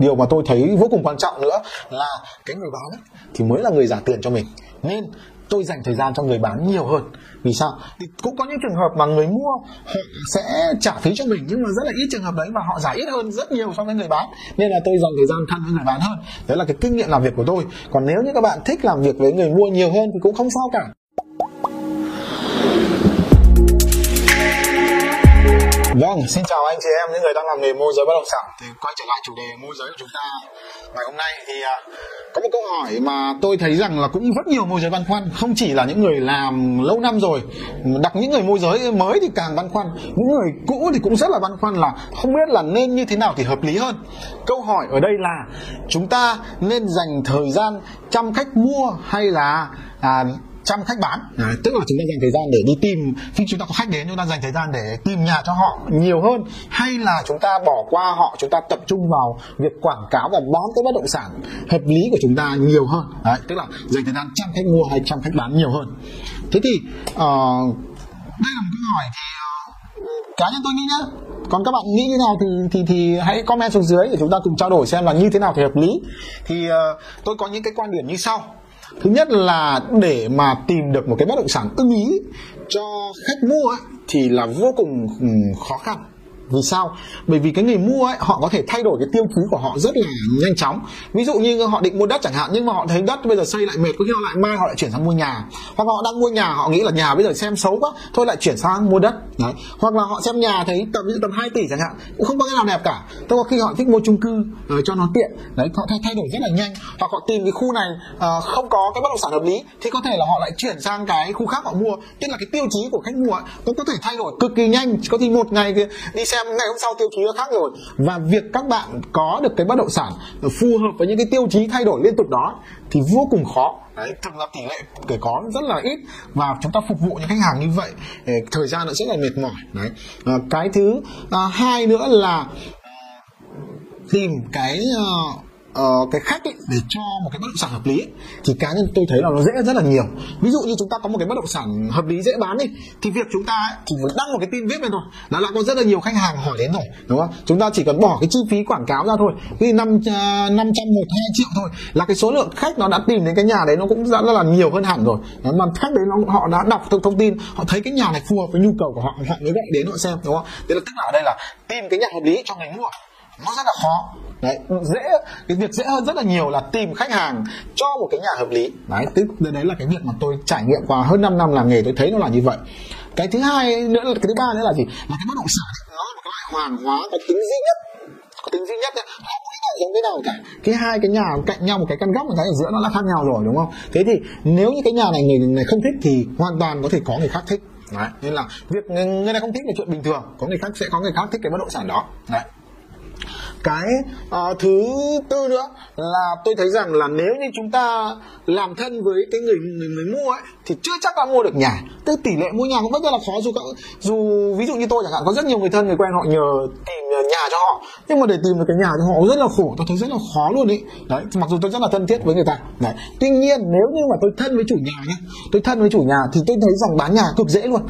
điều mà tôi thấy vô cùng quan trọng nữa là cái người bán ấy, thì mới là người trả tiền cho mình. Nên tôi dành thời gian cho người bán nhiều hơn. Vì sao? Thì cũng có những trường hợp mà người mua họ sẽ trả phí cho mình nhưng mà rất là ít trường hợp đấy và họ trả ít hơn rất nhiều so với người bán. Nên là tôi dành thời gian thân với người bán hơn. Đấy là cái kinh nghiệm làm việc của tôi. Còn nếu như các bạn thích làm việc với người mua nhiều hơn thì cũng không sao cả. Vâng, xin chào anh chị em những người đang làm nghề môi giới bất động sản. Thì quay trở lại chủ đề môi giới của chúng ta ngày hôm nay thì à, có một câu hỏi mà tôi thấy rằng là cũng rất nhiều môi giới băn khoăn. Không chỉ là những người làm lâu năm rồi đặc những người môi giới mới thì càng băn khoăn. Những người cũ thì cũng rất là băn khoăn là không biết là nên như thế nào thì hợp lý hơn. Câu hỏi ở đây là chúng ta nên dành thời gian chăm khách mua hay là à, trăm khách bán. À, tức là chúng ta dành thời gian để đi tìm khi chúng ta có khách đến chúng ta dành thời gian để tìm nhà cho họ nhiều hơn hay là chúng ta bỏ qua họ chúng ta tập trung vào việc quảng cáo và bán cái bất động sản hợp lý của chúng ta nhiều hơn. Đấy, tức là dành thời gian trăm khách mua hay trăm khách bán nhiều hơn. Thế thì uh, đây là một câu hỏi thì uh, cá nhân tôi nghĩ nhá. Còn các bạn nghĩ như nào thì thì thì hãy comment xuống dưới để chúng ta cùng trao đổi xem là như thế nào thì hợp lý. Thì uh, tôi có những cái quan điểm như sau thứ nhất là để mà tìm được một cái bất động sản ưng ý cho khách mua ấy, thì là vô cùng ừ, khó khăn vì sao? Bởi vì cái người mua ấy họ có thể thay đổi cái tiêu chí của họ rất là nhanh chóng. Ví dụ như họ định mua đất chẳng hạn nhưng mà họ thấy đất bây giờ xây lại mệt có khi họ lại mai họ lại chuyển sang mua nhà. Hoặc họ đang mua nhà họ nghĩ là nhà bây giờ xem xấu quá thôi lại chuyển sang mua đất. Đấy. Hoặc là họ xem nhà thấy tầm tầm 2 tỷ chẳng hạn cũng không có cái nào đẹp cả. Tôi có khi họ thích mua chung cư uh, cho nó tiện đấy họ thay, thay đổi rất là nhanh. Hoặc họ tìm cái khu này uh, không có cái bất động sản hợp lý thì có thể là họ lại chuyển sang cái khu khác họ mua. Tức là cái tiêu chí của khách mua ấy, có thể thay đổi cực kỳ nhanh. Có khi một ngày đi xem xem ngày hôm sau tiêu chí nó khác rồi. Và việc các bạn có được cái bất động sản phù hợp với những cái tiêu chí thay đổi liên tục đó thì vô cùng khó. Đấy thường là tỷ lệ kể có rất là ít và chúng ta phục vụ những khách hàng như vậy ờ, thời gian nó rất là mệt mỏi. Đấy. À, cái thứ à, hai nữa là tìm cái uh, uh, cái khách ấy, để cho một cái bất động sản hợp lý ấy, thì cá nhân tôi thấy là nó dễ rất là nhiều. Ví dụ như chúng ta có một cái bất động sản hợp lý dễ bán đi thì việc chúng ta ấy, chỉ đăng một cái tin viết lên thôi. Là đã có rất là nhiều khách hàng hỏi đến rồi đúng không? Chúng ta chỉ cần bỏ cái chi phí quảng cáo ra thôi khi năm ờ, năm trăm một hai triệu thôi là cái số lượng khách nó đã tìm đến cái nhà đấy nó cũng rất là nhiều hơn hẳn rồi. Mà khách đấy nó họ đã đọc thông, thông tin họ thấy cái nhà này phù hợp với nhu cầu của họ họ mới gọi đến họ xem đúng không? Thế là tức là ở đây là tìm cái nhà hợp lý cho người mua nó rất là khó. Đấy dễ cái việc dễ hơn rất là nhiều là tìm khách hàng cho một cái nhà hợp lý. Đấy tức đấy là cái việc mà tôi trải nghiệm qua hơn 5 năm làm nghề tôi thấy nó là như vậy. Cái thứ hai nữa là cái thứ ba nữa là gì? Là cái bất động sản. Nó là một cái loại hoàn hóa có tính duy nhất. Có tính duy nhất đấy. giống cái nào cả. Cái hai cái nhà cạnh nhau một cái căn góc một cái ở giữa nó là khác nhau rồi đúng không? Thế thì nếu như cái nhà này người này không thích thì hoàn toàn có thể có người khác thích. Đấy. nên là việc người, người này không thích là chuyện bình thường. Có người khác sẽ có người khác thích cái bất động sản đó. Đấy cái uh, thứ tư nữa là tôi thấy rằng là nếu như chúng ta làm thân với cái người người, người mua ấy thì chưa chắc đã mua được nhà. Tức tỷ lệ mua nhà cũng rất là khó. Dù dù ví dụ như tôi chẳng hạn có rất nhiều người thân người quen họ nhờ tìm nhà cho họ. Nhưng mà để tìm được cái nhà cho họ rất là khổ. Tôi thấy rất là khó luôn ý. Đấy mặc dù tôi rất là thân thiết với người ta. Đấy tuy nhiên nếu như mà tôi thân với chủ nhà nhé tôi thân với chủ nhà thì tôi thấy rằng bán nhà cực dễ luôn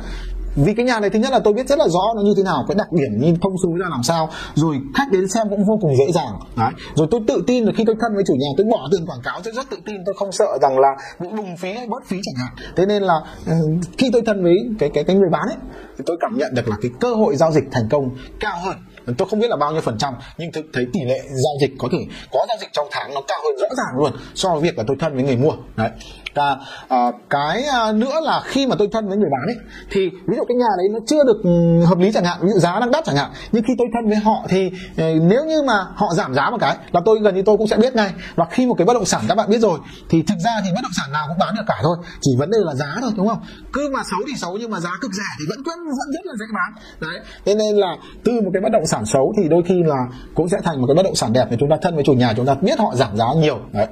vì cái nhà này thứ nhất là tôi biết rất là rõ nó như thế nào, cái đặc điểm như thông số ra làm sao. Rồi khách đến xem cũng vô cùng dễ dàng. Đấy. Rồi tôi tự tin là khi tôi thân với chủ nhà, tôi bỏ tiền quảng cáo, tôi rất tự tin, tôi không sợ rằng là bị bùng phí hay bớt phí chẳng hạn. Thế nên là ừ, khi tôi thân với cái cái cái người bán ấy thì tôi cảm nhận được là cái cơ hội giao dịch thành công cao hơn. Tôi không biết là bao nhiêu phần trăm nhưng tôi thấy tỷ lệ giao dịch có thể có giao dịch trong tháng nó cao hơn rõ ràng luôn so với việc là tôi thân với người mua. Đấy. Và à, cái à, nữa là khi mà tôi thân với người bán ấy thì ví dụ cái nhà đấy nó chưa được ừ, hợp lý chẳng hạn ví dụ giá đang đắt chẳng hạn nhưng khi tôi thân với họ thì ừ, nếu như mà họ giảm giá một cái là tôi gần như tôi cũng sẽ biết ngay. Và khi một cái bất động sản các bạn biết rồi thì thực ra thì bất động sản nào cũng bán được cả thôi chỉ vấn đề là giá thôi đúng không? Cứ mà xấu thì xấu nhưng mà giá cực rẻ thì vẫn vẫn vẫn rất là dễ bán. Đấy. Thế nên là từ một cái bất động sản xấu thì đôi khi là cũng sẽ thành một cái bất động sản đẹp để chúng ta thân với chủ nhà, chúng ta biết họ giảm giá nhiều. Đấy.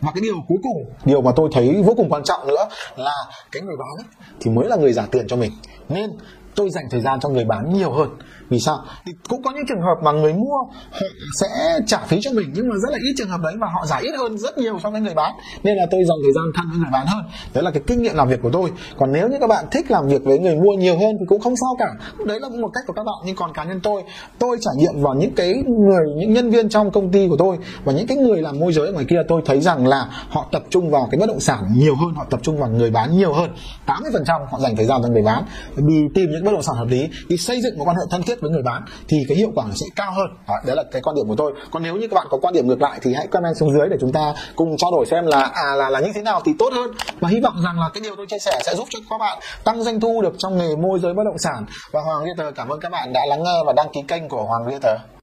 Và cái điều cuối cùng, điều mà tôi thấy vô cùng quan trọng nữa là cái người bán thì mới là người giả tiền cho mình. Nên tôi dành thời gian cho người bán nhiều hơn. Vì sao? Thì cũng có những trường hợp mà người mua họ sẽ trả phí cho mình, nhưng mà rất là ít trường hợp đấy và họ giải ít hơn rất nhiều so với người bán. Nên là tôi dành thời gian thân với người bán hơn. Đấy là cái kinh nghiệm làm việc của tôi. Còn nếu như các bạn thích làm việc với người mua nhiều hơn thì cũng không sao cả. Đấy là một cách của các bạn. Nhưng còn cá nhân tôi tôi trải nghiệm vào những cái người, những nhân viên trong công ty của tôi và những cái người làm môi giới ở ngoài kia, tôi thấy rằng là họ tập trung vào cái bất động sản nhiều hơn, họ tập trung vào người bán nhiều hơn. 80% họ dành thời gian cho người bán. Đi tìm những bất động sản hợp lý thì xây dựng một quan hệ thân thiết với người bán thì cái hiệu quả sẽ cao hơn. Đó, đấy là cái quan điểm của tôi. Còn nếu như các bạn có quan điểm ngược lại thì hãy comment xuống dưới để chúng ta cùng trao đổi xem là à là là như thế nào thì tốt hơn. Và hy vọng rằng là cái điều tôi chia sẻ sẽ giúp cho các bạn tăng doanh thu được trong nghề môi giới bất động sản. Và Hoàng Realtor cảm ơn các bạn đã lắng nghe và đăng ký kênh của Hoàng Realtor